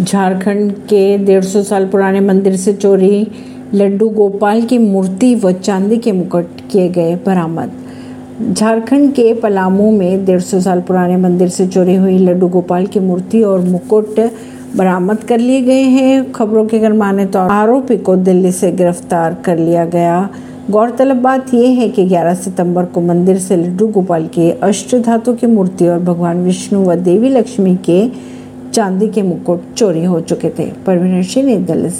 झारखंड के डेढ़ सौ साल पुराने मंदिर से चोरी लड्डू गोपाल की मूर्ति व चांदी के मुकुट किए गए बरामद। झारखंड के पलामू में डेढ़ सौ साल पुराने मंदिर से चोरी हुई लड्डू गोपाल की मूर्ति और मुकुट बरामद कर लिए गए हैं। खबरों के अगर माने तो आरोपी को दिल्ली से गिरफ़्तार कर लिया गया। गौरतलब बात यह है कि 11 सितंबर को मंदिर से लड्डू गोपाल के अष्ट धातु की मूर्ति और भगवान विष्णु व देवी लक्ष्मी के चांदी के मुकुट चोरी हो चुके थे। परवीन सिंह ने दिल्ली